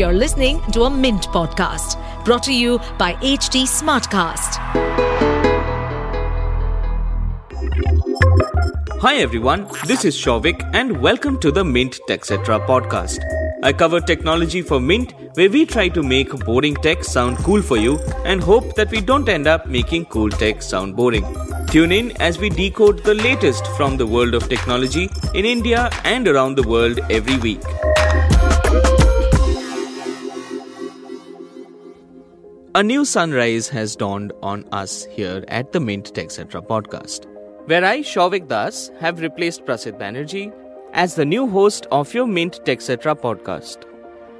You're listening to a Mint podcast brought to you by HT Smartcast. Hi everyone, this is Shouvik and welcome to the Mint TechCetra podcast. I cover technology for Mint where we try to make boring tech sound cool for you and hope that we don't end up making cool tech sound boring. Tune in as we decode the latest from the world of technology in India and around the world every week. A new sunrise has dawned on us here at the Mint Tech TechCetra podcast, where I, Shouvik Das, have replaced Prasid Banerjee as the new host of your Mint Tech TechCetra podcast.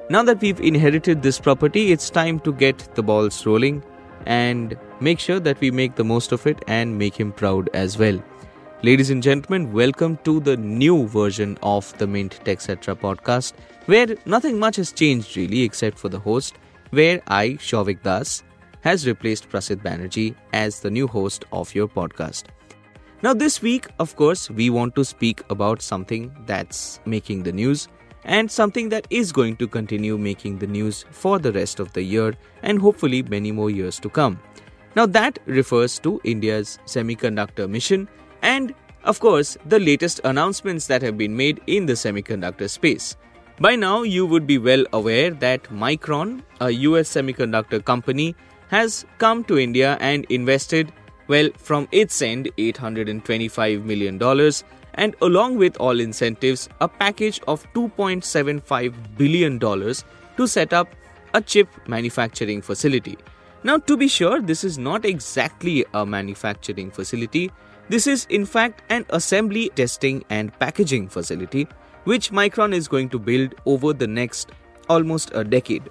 Now that we've inherited this property, it's time to get the balls rolling and make sure that we make the most of it and make him proud as well. Ladies and gentlemen, welcome to the new version of the Mint Tech TechCetra podcast, where nothing much has changed really except for the host where I, Shouvik Das, has replaced Prasid Banerjee as the new host of your podcast. Now, this week, of course, we want to speak about something that's making the news and something that is going to continue making the news for the rest of the year and hopefully many more years to come. Now, that refers to India's semiconductor mission and, of course, the latest announcements that have been made in the semiconductor space. By now, you would be well aware that Micron, a US semiconductor company, has come to India and invested, well, from its end, $825 million, and along with all incentives, a package of $2.75 billion to set up a chip manufacturing facility. Now, to be sure, this is not exactly a manufacturing facility. This is, in fact, an assembly, testing, and packaging facility which Micron is going to build over the next almost a decade.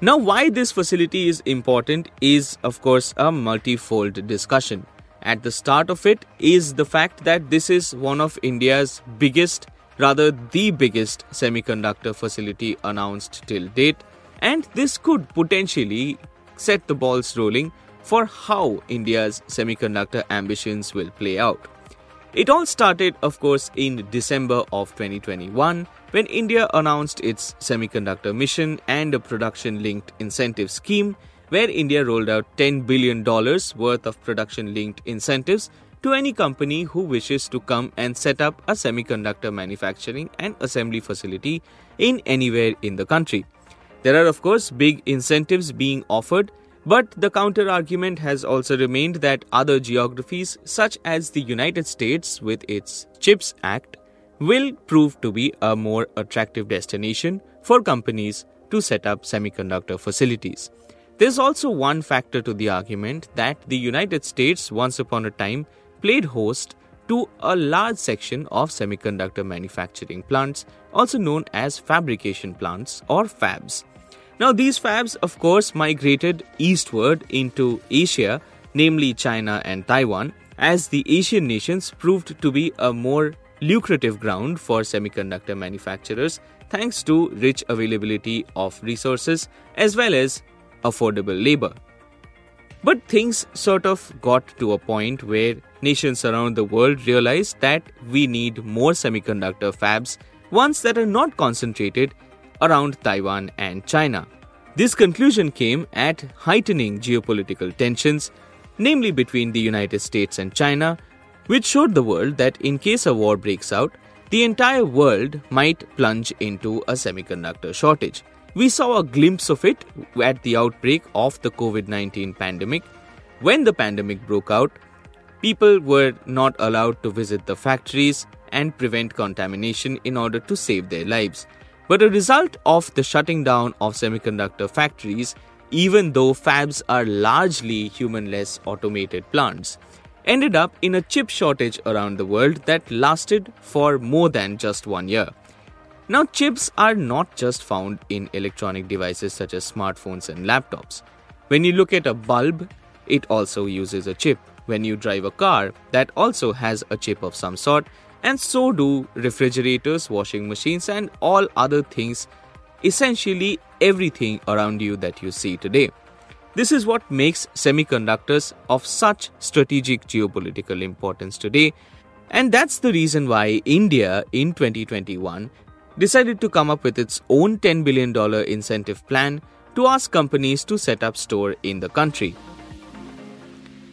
Now, why this facility is important is, of course, a multifold discussion. At the start of it is the fact that this is one of India's biggest, rather, the biggest semiconductor facility announced till date, and this could potentially set the balls rolling for how India's semiconductor ambitions will play out. It all started, of course, in December of 2021 when India announced its semiconductor mission and a production linked incentive scheme where India rolled out $10 billion worth of production linked incentives to any company who wishes to come and set up a semiconductor manufacturing and assembly facility in anywhere in the country. There are, of course, big incentives being offered but the counter argument has also remained that other geographies, such as the United States with its CHIPS Act, will prove to be a more attractive destination for companies to set up semiconductor facilities. There's also one factor to the argument that the United States, once upon a time, played host to a large section of semiconductor manufacturing plants, also known as fabrication plants or fabs. Now, these fabs, of course, migrated eastward into Asia, namely China and Taiwan, as the Asian nations proved to be a more lucrative ground for semiconductor manufacturers thanks to rich availability of resources as well as affordable labor. But things sort of got to a point where nations around the world realized that we need more semiconductor fabs, ones that are not concentrated around Taiwan and China. This conclusion came at heightening geopolitical tensions, namely between the United States and China, which showed the world that in case a war breaks out, the entire world might plunge into a semiconductor shortage. We saw a glimpse of it at the outbreak of the COVID 19 pandemic. When the pandemic broke out, people were not allowed to visit the factories and prevent contamination in order to save their lives. But a result of the shutting down of semiconductor factories, even though fabs are largely humanless automated plants, ended up in a chip shortage around the world that lasted for more than just one year. Now, chips are not just found in electronic devices such as smartphones and laptops. When you look at a bulb, it also uses a chip. When you drive a car, that also has a chip of some sort, and so do refrigerators, washing machines, and all other things, essentially everything around you that you see today. This is what makes semiconductors of such strategic geopolitical importance today, and that's the reason why India in 2021 decided to come up with its own $10 billion incentive plan to ask companies to set up store in the country.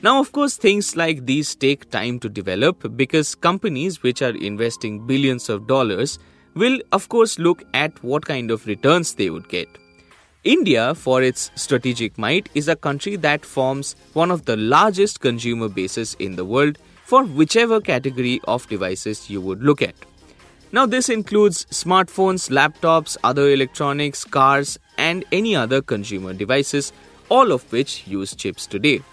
Now, of course, things like these take time to develop because companies which are investing billions of dollars will, of course, look at what kind of returns they would get. India, for its strategic might, is a country that forms one of the largest consumer bases in the world for whichever category of devices you would look at. Now, this includes smartphones, laptops, other electronics, cars, and any other consumer devices, all of which use chips today.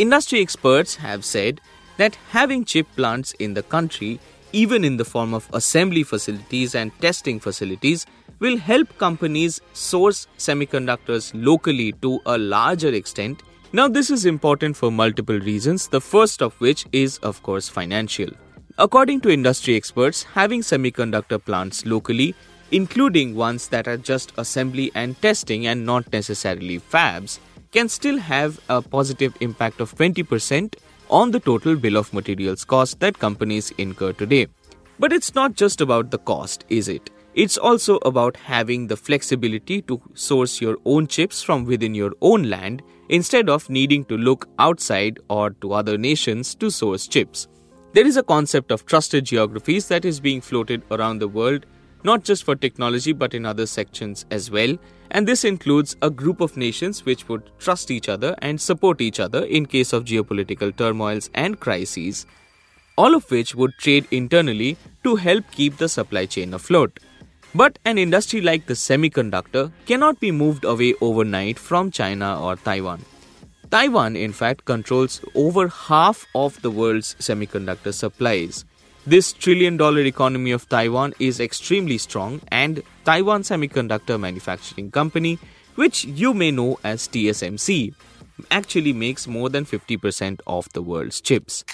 Industry experts have said that having chip plants in the country, even in the form of assembly facilities and testing facilities, will help companies source semiconductors locally to a larger extent. Now, this is important for multiple reasons, the first of which is, of course, financial. According to industry experts, having semiconductor plants locally, including ones that are just assembly and testing and not necessarily fabs, can still have a positive impact of 20% on the total bill of materials cost that companies incur today. But it's not just about the cost, is it? It's also about having the flexibility to source your own chips from within your own land instead of needing to look outside or to other nations to source chips. There is a concept of trusted geographies that is being floated around the world, not just for technology but in other sections as well, and this includes a group of nations which would trust each other and support each other in case of geopolitical turmoils and crises, all of which would trade internally to help keep the supply chain afloat. But an industry like the semiconductor cannot be moved away overnight from China or Taiwan. Taiwan, in fact, controls over half of the world's semiconductor supplies. This trillion dollar economy of Taiwan is extremely strong, and Taiwan Semiconductor Manufacturing Company, which you may know as TSMC, actually makes more than 50% of the world's chips.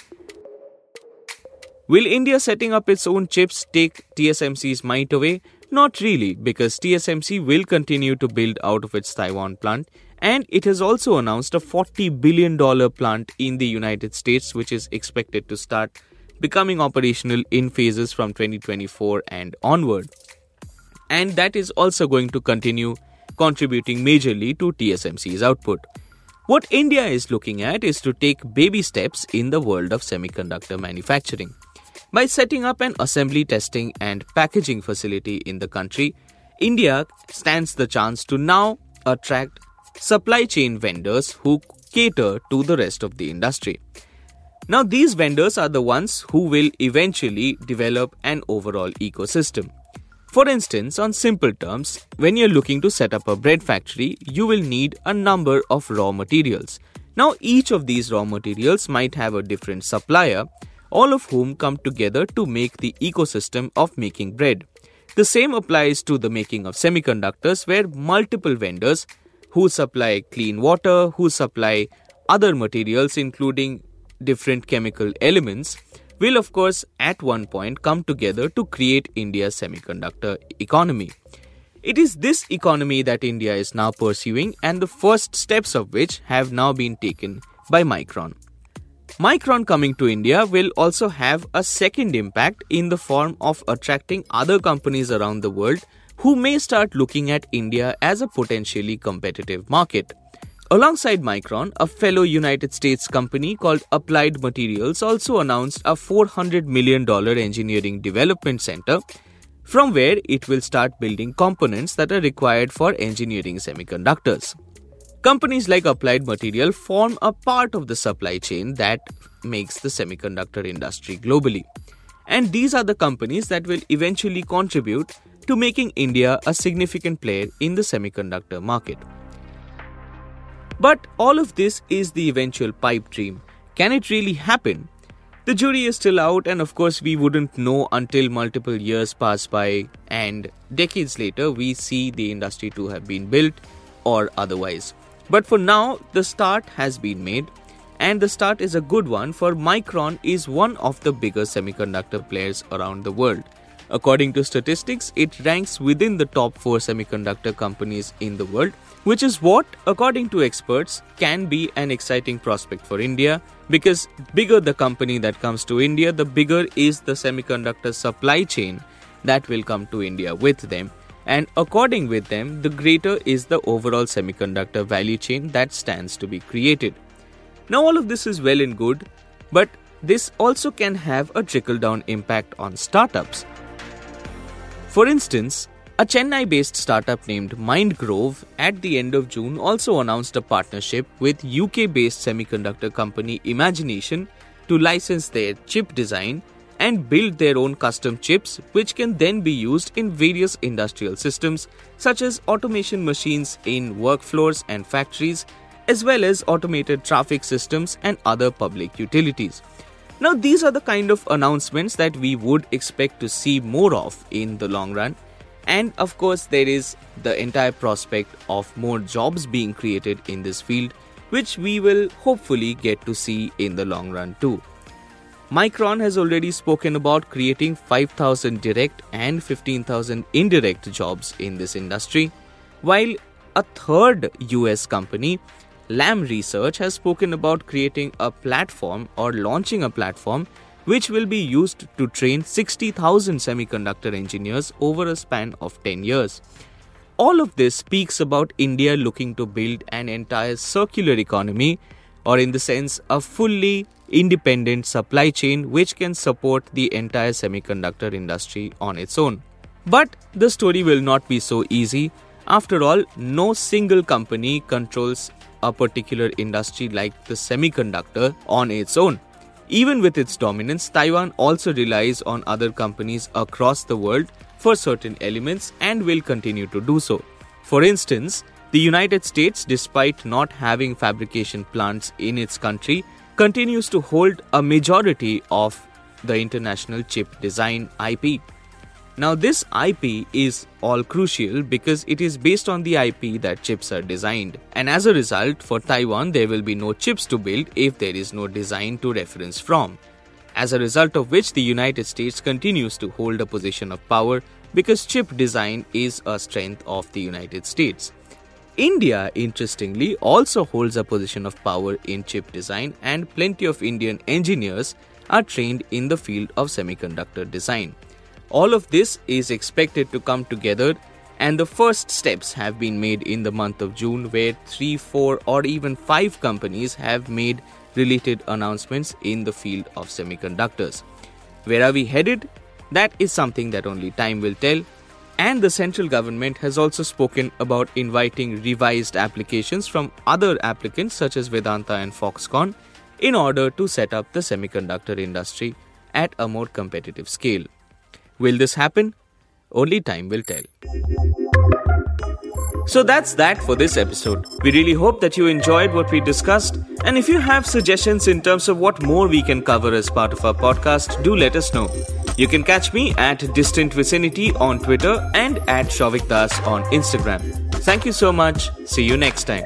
Will India setting up its own chips take TSMC's might away? Not really, because TSMC will continue to build out of its Taiwan plant, and it has also announced a $40 billion plant in the United States, which is expected to start becoming operational in phases from 2024 and onward. And that is also going to continue contributing majorly to TSMC's output. What India is looking at is to take baby steps in the world of semiconductor manufacturing. By setting up an assembly testing and packaging facility in the country, India stands the chance to now attract supply chain vendors who cater to the rest of the industry. Now, these vendors are the ones who will eventually develop an overall ecosystem. For instance, on simple terms, when you're looking to set up a bread factory, you will need a number of raw materials. Now, each of these raw materials might have a different supplier, all of whom come together to make the ecosystem of making bread. The same applies to the making of semiconductors, where multiple vendors who supply clean water, who supply other materials, including different chemical elements will of course at one point come together to create India's semiconductor economy. It is this economy that India is now pursuing and the first steps of which have now been taken by Micron. Micron coming to India will also have a second impact in the form of attracting other companies around the world who may start looking at India as a potentially competitive market. Alongside Micron, a fellow United States company called Applied Materials also announced a $400 million engineering development center from where it will start building components that are required for engineering semiconductors. Companies like Applied Material form a part of the supply chain that makes the semiconductor industry globally. And these are the companies that will eventually contribute to making India a significant player in the semiconductor market. But all of this is the eventual pipe dream. Can it really happen? The jury is still out, and of course, we wouldn't know until multiple years pass by and decades later we see the industry to have been built or otherwise. But for now, the start has been made, and the start is a good one for Micron is one of the bigger semiconductor players around the world. According to statistics, it ranks within the top 4 semiconductor companies in the world which is what, according to experts, can be an exciting prospect for India because bigger the company that comes to India, the bigger is the semiconductor supply chain that will come to India with them. And according with them, the greater is the overall semiconductor value chain that stands to be created. Now, all of this is well and good, but this also can have a trickle down impact on startups. For instance, a Chennai based startup named Mindgrove at the end of June also announced a partnership with UK based semiconductor company Imagination to license their chip design and build their own custom chips, which can then be used in various industrial systems such as automation machines in workflows and factories, as well as automated traffic systems and other public utilities. Now, these are the kind of announcements that we would expect to see more of in the long run. And of course, there is the entire prospect of more jobs being created in this field, which we will hopefully get to see in the long run too. Micron has already spoken about creating 5,000 direct and 15,000 indirect jobs in this industry, while a third US company, Lam Research, has spoken about creating a platform or launching a platform which will be used to train 60,000 semiconductor engineers over a span of 10 years. All of this speaks about India looking to build an entire circular economy, or in the sense, a fully independent supply chain which can support the entire semiconductor industry on its own. But the story will not be so easy. After all, no single company controls a particular industry like the semiconductor on its own. Even with its dominance, Taiwan also relies on other companies across the world for certain elements and will continue to do so. For instance, the United States, despite not having fabrication plants in its country, continues to hold a majority of the international chip design IP. Now, this IP is all crucial because it is based on the IP that chips are designed. And as a result, for Taiwan, there will be no chips to build if there is no design to reference from. As a result of which, the United States continues to hold a position of power because chip design is a strength of the United States. India, interestingly, also holds a position of power in chip design, and plenty of Indian engineers are trained in the field of semiconductor design. All of this is expected to come together, and the first steps have been made in the month of June, where three, four, or even five companies have made related announcements in the field of semiconductors. Where are we headed? That is something that only time will tell. And the central government has also spoken about inviting revised applications from other applicants such as Vedanta and Foxconn in order to set up the semiconductor industry at a more competitive scale. Will this happen? Only time will tell. So that's that for this episode. We really hope that you enjoyed what we discussed. And if you have suggestions in terms of what more we can cover as part of our podcast, do let us know. You can catch me at Distant Vicinity on Twitter and at Shouvik Das on Instagram. Thank you so much. See you next time.